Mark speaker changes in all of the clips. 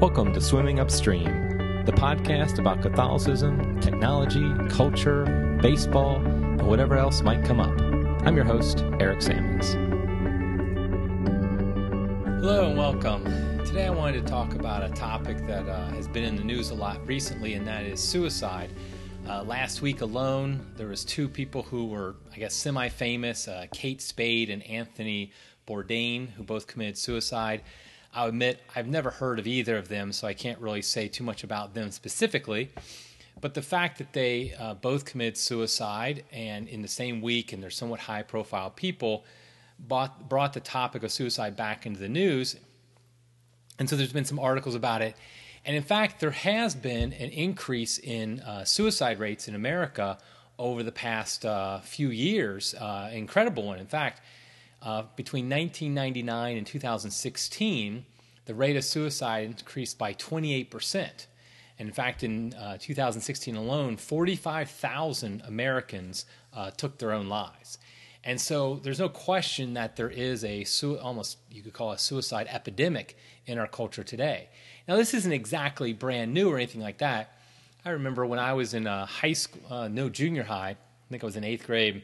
Speaker 1: Welcome to Swimming Upstream, the podcast about Catholicism, technology, culture, baseball, and whatever else might come up. I'm your host, Eric Sammons. Hello and welcome. Today I wanted to talk about a topic that uh, has been in the news a lot recently, and that is suicide. Uh, last week alone, there was two people who were, I guess, semi-famous: uh, Kate Spade and Anthony Bourdain, who both committed suicide. I'll admit I've never heard of either of them, so I can't really say too much about them specifically. But the fact that they uh, both committed suicide and in the same week, and they're somewhat high-profile people, brought, brought the topic of suicide back into the news. And so there's been some articles about it. And in fact, there has been an increase in uh, suicide rates in America over the past uh, few years, uh, incredible one. In fact, uh, between 1999 and 2016, the rate of suicide increased by 28%. And in fact, in uh, 2016 alone, 45,000 Americans uh, took their own lives. And so there's no question that there is a su- almost you could call a suicide epidemic in our culture today. Now, this isn't exactly brand new or anything like that. I remember when I was in uh, high school, uh, no junior high, I think I was in eighth grade.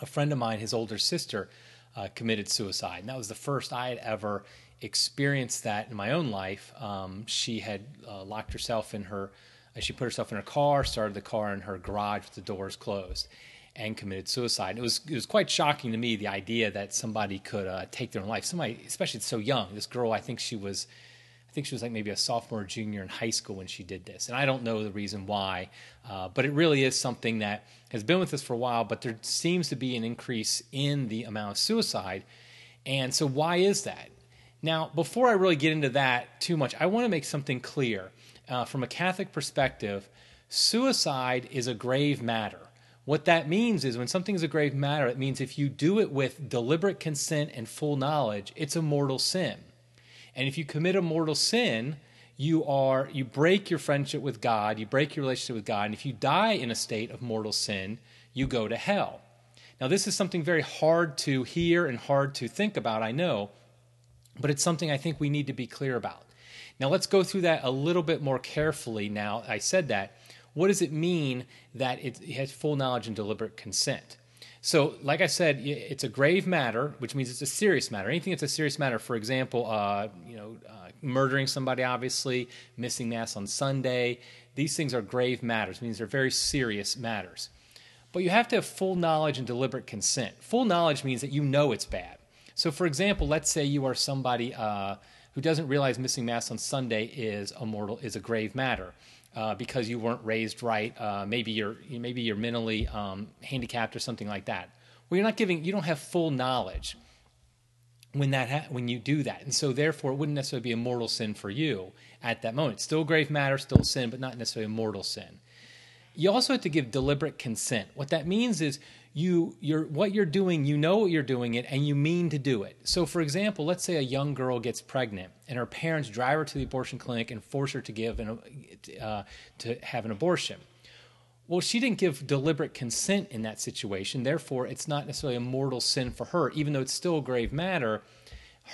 Speaker 1: A friend of mine, his older sister, uh, committed suicide, and that was the first I had ever experienced that in my own life. Um, she had uh, locked herself in her, uh, she put herself in her car, started the car in her garage with the doors closed, and committed suicide. And it was it was quite shocking to me the idea that somebody could uh, take their own life. Somebody, especially so young. This girl, I think she was think she was like maybe a sophomore or junior in high school when she did this. And I don't know the reason why, uh, but it really is something that has been with us for a while, but there seems to be an increase in the amount of suicide. And so, why is that? Now, before I really get into that too much, I want to make something clear. Uh, from a Catholic perspective, suicide is a grave matter. What that means is when something is a grave matter, it means if you do it with deliberate consent and full knowledge, it's a mortal sin. And if you commit a mortal sin, you are you break your friendship with God, you break your relationship with God, and if you die in a state of mortal sin, you go to hell. Now this is something very hard to hear and hard to think about, I know, but it's something I think we need to be clear about. Now let's go through that a little bit more carefully now. I said that. What does it mean that it has full knowledge and deliberate consent? So, like I said, it's a grave matter, which means it's a serious matter. Anything that's a serious matter, for example, uh, you know, uh, murdering somebody, obviously, missing mass on Sunday, these things are grave matters. Means they're very serious matters. But you have to have full knowledge and deliberate consent. Full knowledge means that you know it's bad. So, for example, let's say you are somebody uh, who doesn't realize missing mass on Sunday is a mortal is a grave matter uh, because you weren't raised right. Uh, maybe you're maybe you're mentally um, handicapped or something like that. Well, you're not giving. You don't have full knowledge when that ha- when you do that, and so therefore it wouldn't necessarily be a mortal sin for you at that moment. still grave matter, still sin, but not necessarily a mortal sin. You also have to give deliberate consent. What that means is you you're what you're doing you know what you're doing it and you mean to do it. So for example let's say a young girl gets pregnant and her parents drive her to the abortion clinic and force her to give an, uh, to have an abortion. Well she didn't give deliberate consent in that situation. Therefore it's not necessarily a mortal sin for her. Even though it's still a grave matter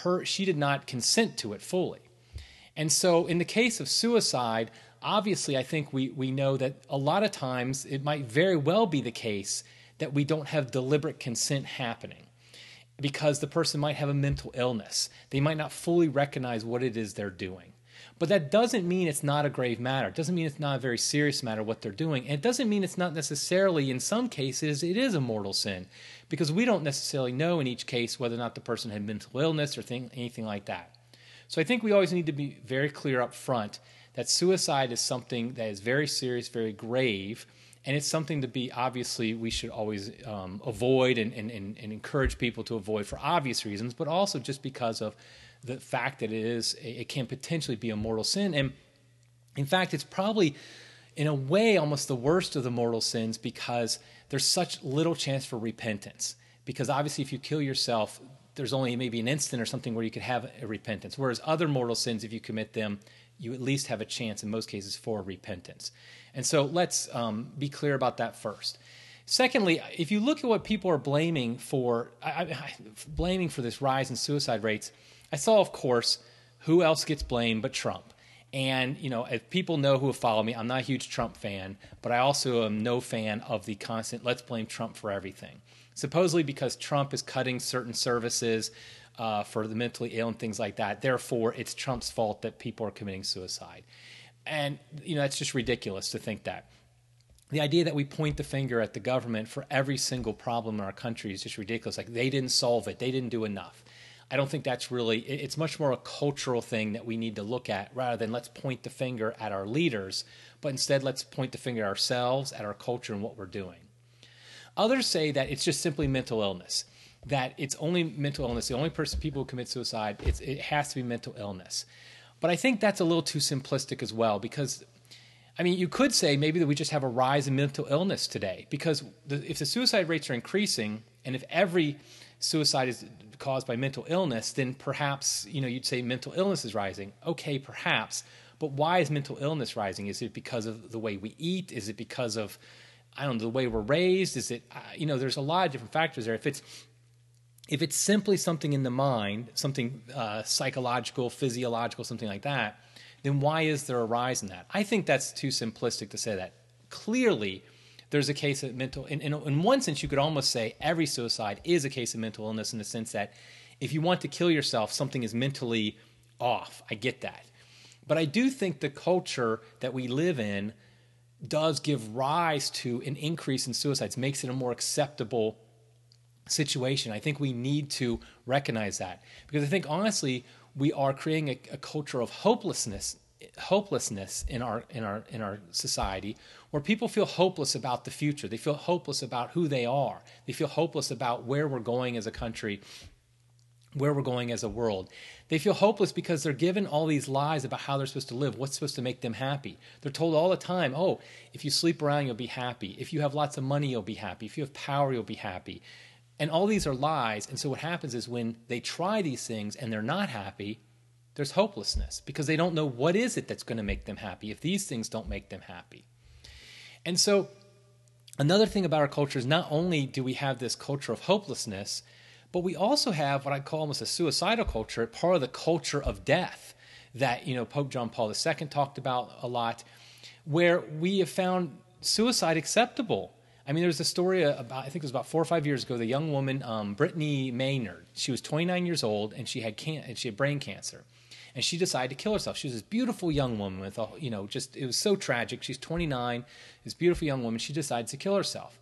Speaker 1: her she did not consent to it fully. And so in the case of suicide obviously i think we, we know that a lot of times it might very well be the case that we don't have deliberate consent happening because the person might have a mental illness. They might not fully recognize what it is they're doing. But that doesn't mean it's not a grave matter. It doesn't mean it's not a very serious matter what they're doing. And it doesn't mean it's not necessarily, in some cases, it is a mortal sin because we don't necessarily know in each case whether or not the person had mental illness or thing, anything like that. So I think we always need to be very clear up front that suicide is something that is very serious, very grave, and it's something to be obviously we should always um, avoid and, and, and, and, encourage people to avoid for obvious reasons, but also just because of the fact that it is it can potentially be a mortal sin, and in fact, it's probably in a way almost the worst of the mortal sins because there's such little chance for repentance. Because obviously, if you kill yourself, there's only maybe an instant or something where you could have a repentance. Whereas other mortal sins, if you commit them, you at least have a chance in most cases for repentance. And so let's um, be clear about that first. Secondly, if you look at what people are blaming for, I, I, blaming for this rise in suicide rates, I saw, of course, who else gets blamed but Trump. And, you know, if people know who have followed me, I'm not a huge Trump fan, but I also am no fan of the constant let's blame Trump for everything. Supposedly because Trump is cutting certain services uh, for the mentally ill and things like that. Therefore, it's Trump's fault that people are committing suicide. And, you know, that's just ridiculous to think that. The idea that we point the finger at the government for every single problem in our country is just ridiculous. Like, they didn't solve it, they didn't do enough. I don't think that's really, it's much more a cultural thing that we need to look at rather than let's point the finger at our leaders, but instead let's point the finger at ourselves, at our culture, and what we're doing. Others say that it's just simply mental illness, that it's only mental illness. The only person, people who commit suicide, it has to be mental illness. But I think that's a little too simplistic as well because I mean, you could say maybe that we just have a rise in mental illness today because the, if the suicide rates are increasing, and if every suicide is caused by mental illness, then perhaps you know you'd say mental illness is rising. Okay, perhaps, but why is mental illness rising? Is it because of the way we eat? Is it because of I don't know the way we're raised? Is it uh, you know there's a lot of different factors there. If it's if it's simply something in the mind, something uh, psychological, physiological, something like that, then why is there a rise in that? I think that's too simplistic to say that. Clearly, there's a case of mental in, in, in, one sense you could almost say every suicide is a case of mental illness in the sense that if you want to kill yourself something is mentally off. I get that. But i do think the culture that we live in does give rise to an increase in suicides makes it a more acceptable situation. I think we need to recognize that. Because i think honestly we are creating a, a culture of hopelessness hopelessness in our in our in our society where people feel hopeless about the future. They feel hopeless about who they are. They feel hopeless about where we're going as a country where we're going as a world. They feel hopeless because they're given all these lies about how they're supposed to live what's supposed to make them happy. They're told all the time oh if you sleep around you'll be happy. If you have lots of money you'll be happy. If you have power you'll be happy. And all these are lies. And so what happens is when they try these things and they're not happy there's hopelessness because they don't know what is it that's going to make them happy if these things don't make them happy. And so another thing about our culture is not only do we have this culture of hopelessness, but we also have what I call almost a suicidal culture, part of the culture of death that you know Pope John Paul II talked about a lot, where we have found suicide acceptable. I mean, there's a story about I think it was about four or five years ago. The young woman, um, Brittany Maynard, she was 29 years old and she had can- and she had brain cancer and she decided to kill herself. She was this beautiful young woman with, a, you know, just it was so tragic. She's 29, this beautiful young woman. She decides to kill herself,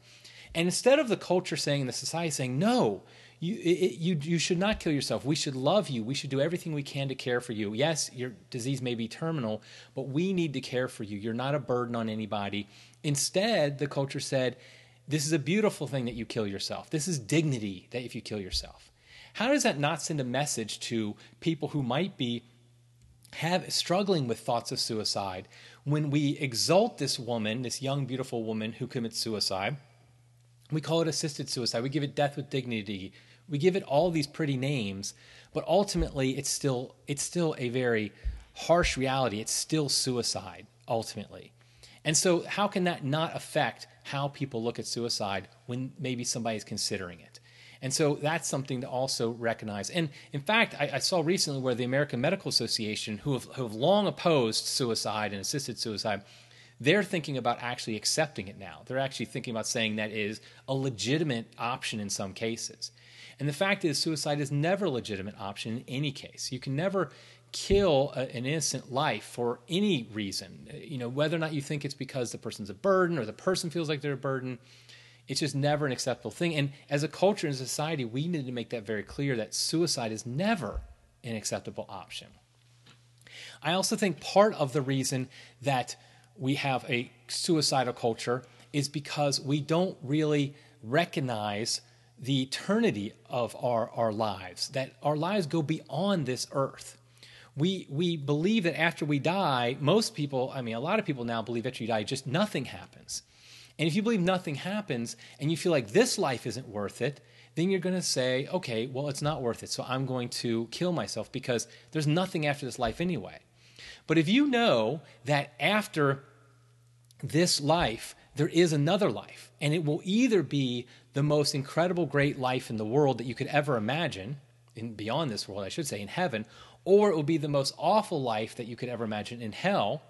Speaker 1: and instead of the culture saying, the society saying, no, you, it, you, you should not kill yourself. We should love you. We should do everything we can to care for you. Yes, your disease may be terminal, but we need to care for you. You're not a burden on anybody. Instead, the culture said, this is a beautiful thing that you kill yourself. This is dignity that if you kill yourself. How does that not send a message to people who might be have struggling with thoughts of suicide when we exalt this woman this young beautiful woman who commits suicide we call it assisted suicide. We give it death with dignity. We give it all these pretty names but ultimately it's still it's still a very harsh reality. It's still suicide ultimately. And so how can that not affect how people look at suicide when maybe somebody is considering it and so that's something to also recognize. And in fact, I, I saw recently where the American Medical Association, who have, who have long opposed suicide and assisted suicide, they're thinking about actually accepting it now. They're actually thinking about saying that is a legitimate option in some cases. And the fact is, suicide is never a legitimate option in any case. You can never kill a, an innocent life for any reason. You know, whether or not you think it's because the person's a burden or the person feels like they're a burden, it's just never an acceptable thing. And as a culture and society, we need to make that very clear that suicide is never an acceptable option. I also think part of the reason that we have a suicidal culture is because we don't really recognize the eternity of our, our lives, that our lives go beyond this earth. We, we believe that after we die, most people, I mean, a lot of people now believe after you die, just nothing happens. And if you believe nothing happens and you feel like this life isn't worth it, then you're going to say, okay, well, it's not worth it. So I'm going to kill myself because there's nothing after this life anyway. But if you know that after this life, there is another life, and it will either be the most incredible, great life in the world that you could ever imagine, in beyond this world, I should say, in heaven, or it will be the most awful life that you could ever imagine in hell,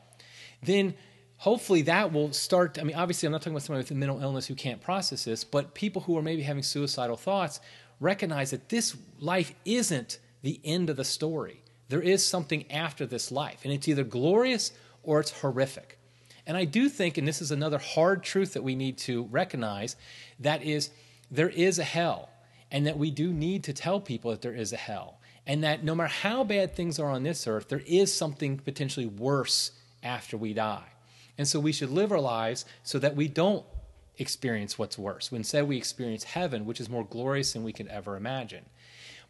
Speaker 1: then hopefully that will start. I mean, obviously, I'm not talking about somebody with a mental illness who can't process this, but people who are maybe having suicidal thoughts recognize that this life isn't the end of the story. There is something after this life, and it's either glorious or it's horrific. And I do think, and this is another hard truth that we need to recognize, that is, there is a hell, and that we do need to tell people that there is a hell, and that no matter how bad things are on this earth, there is something potentially worse after we die. And so we should live our lives so that we don't experience what's worse. Instead, we experience heaven, which is more glorious than we can ever imagine.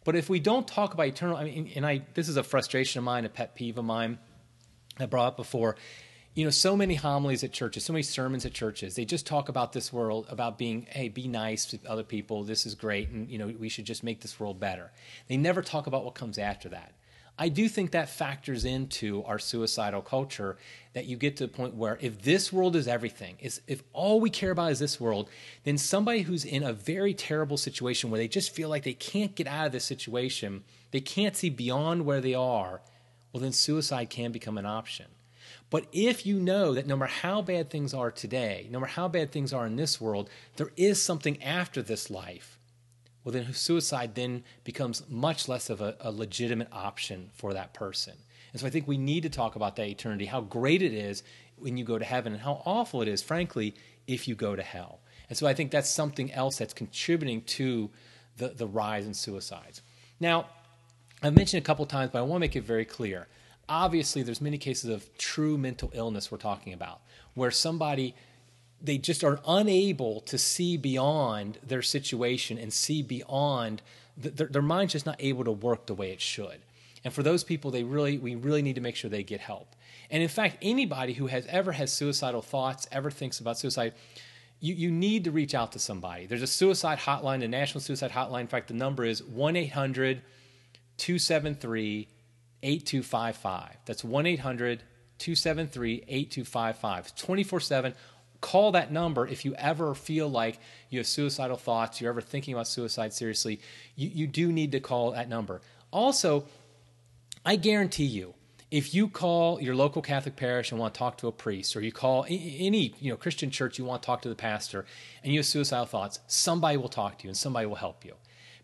Speaker 1: But if we don't talk about eternal, I mean, and I, this is a frustration of mine, a pet peeve of mine I brought up before you know, so many homilies at churches, so many sermons at churches, they just talk about this world, about being, hey, be nice to other people. This is great. And, you know, we should just make this world better. They never talk about what comes after that. I do think that factors into our suicidal culture that you get to the point where if this world is everything, is if all we care about is this world, then somebody who's in a very terrible situation where they just feel like they can't get out of this situation, they can't see beyond where they are, well, then suicide can become an option. But if you know that no matter how bad things are today, no matter how bad things are in this world, there is something after this life, well, then suicide then becomes much less of a, a legitimate option for that person. And so I think we need to talk about that eternity, how great it is when you go to heaven, and how awful it is, frankly, if you go to hell. And so I think that's something else that's contributing to the, the rise in suicides. Now, I've mentioned a couple times, but I want to make it very clear obviously there's many cases of true mental illness we're talking about where somebody they just are unable to see beyond their situation and see beyond their, their mind's just not able to work the way it should and for those people they really we really need to make sure they get help and in fact anybody who has ever has suicidal thoughts ever thinks about suicide you, you need to reach out to somebody there's a suicide hotline a national suicide hotline in fact the number is 1-800 273 8255. That's 1 800 273 8255. 24 7. Call that number if you ever feel like you have suicidal thoughts, you're ever thinking about suicide seriously. You, you do need to call that number. Also, I guarantee you, if you call your local Catholic parish and want to talk to a priest, or you call any you know Christian church you want to talk to the pastor, and you have suicidal thoughts, somebody will talk to you and somebody will help you.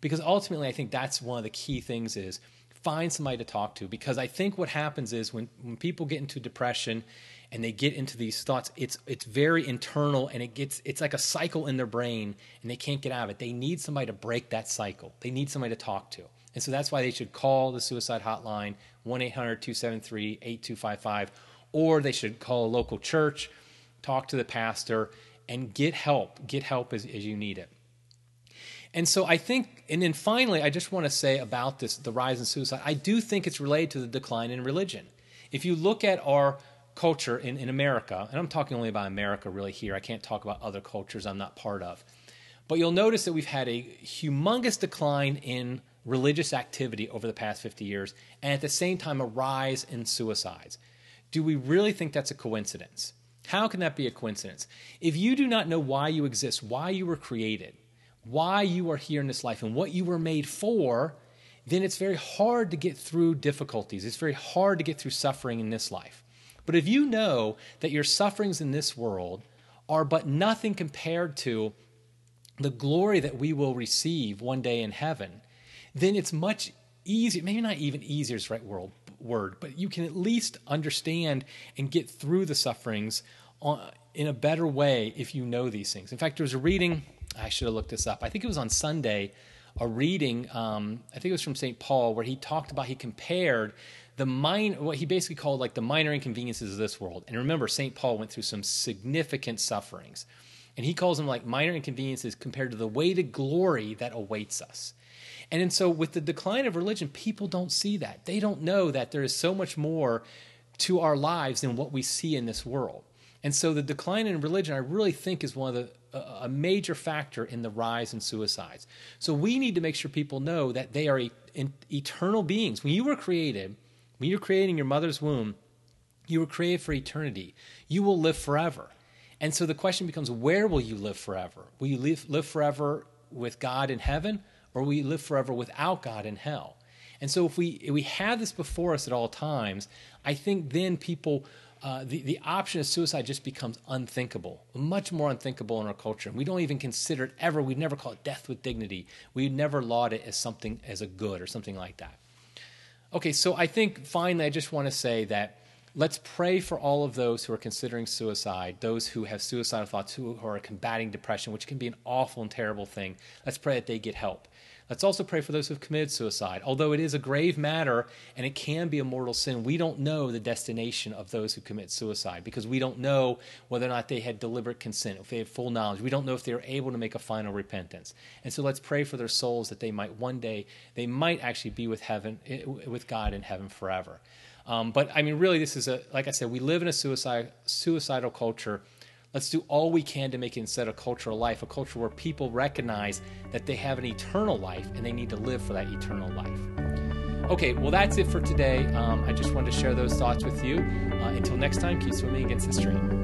Speaker 1: Because ultimately, I think that's one of the key things is find somebody to talk to because I think what happens is when, when people get into depression and they get into these thoughts, it's it's very internal and it gets it's like a cycle in their brain and they can't get out of it. They need somebody to break that cycle. They need somebody to talk to. And so that's why they should call the suicide hotline 1-800-273-8255 or they should call a local church, talk to the pastor and get help. Get help as, as you need it. And so I think, and then finally, I just want to say about this, the rise in suicide, I do think it's related to the decline in religion. If you look at our culture in, in America, and I'm talking only about America really here, I can't talk about other cultures I'm not part of, but you'll notice that we've had a humongous decline in religious activity over the past 50 years, and at the same time, a rise in suicides. Do we really think that's a coincidence? How can that be a coincidence? If you do not know why you exist, why you were created, why you are here in this life and what you were made for, then it's very hard to get through difficulties. It's very hard to get through suffering in this life. But if you know that your sufferings in this world are but nothing compared to the glory that we will receive one day in heaven, then it's much easier, maybe not even easier is the right word, word, but you can at least understand and get through the sufferings in a better way if you know these things. In fact, there was a reading I should have looked this up. I think it was on Sunday, a reading. Um, I think it was from St. Paul, where he talked about he compared the mine, what he basically called like the minor inconveniences of this world. And remember, St. Paul went through some significant sufferings, and he calls them like minor inconveniences compared to the weighted glory that awaits us. And, and so, with the decline of religion, people don't see that. They don't know that there is so much more to our lives than what we see in this world. And so the decline in religion, I really think, is one of the a major factor in the rise in suicides. So we need to make sure people know that they are eternal beings. When you were created, when you're creating your mother's womb, you were created for eternity. You will live forever. And so the question becomes, where will you live forever? Will you live, live forever with God in heaven, or we live forever without God in hell. And so if we if we have this before us at all times, I think then people uh, the, the option of suicide just becomes unthinkable, much more unthinkable in our culture. And we don't even consider it ever. We'd never call it death with dignity. We'd never laud it as something, as a good or something like that. Okay, so I think finally, I just want to say that let's pray for all of those who are considering suicide, those who have suicidal thoughts, who, who are combating depression, which can be an awful and terrible thing. Let's pray that they get help. Let's also pray for those who've committed suicide. Although it is a grave matter and it can be a mortal sin, we don't know the destination of those who commit suicide because we don't know whether or not they had deliberate consent, if they had full knowledge. We don't know if they were able to make a final repentance. And so let's pray for their souls that they might one day, they might actually be with heaven, eh, with God in heaven forever. Um, but I mean, really, this is a, like I said, we live in a suicide, suicidal culture Let's do all we can to make it instead a cultural life, a culture where people recognize that they have an eternal life and they need to live for that eternal life. Okay, well, that's it for today. Um, I just wanted to share those thoughts with you. Uh, until next time, keep swimming against the stream.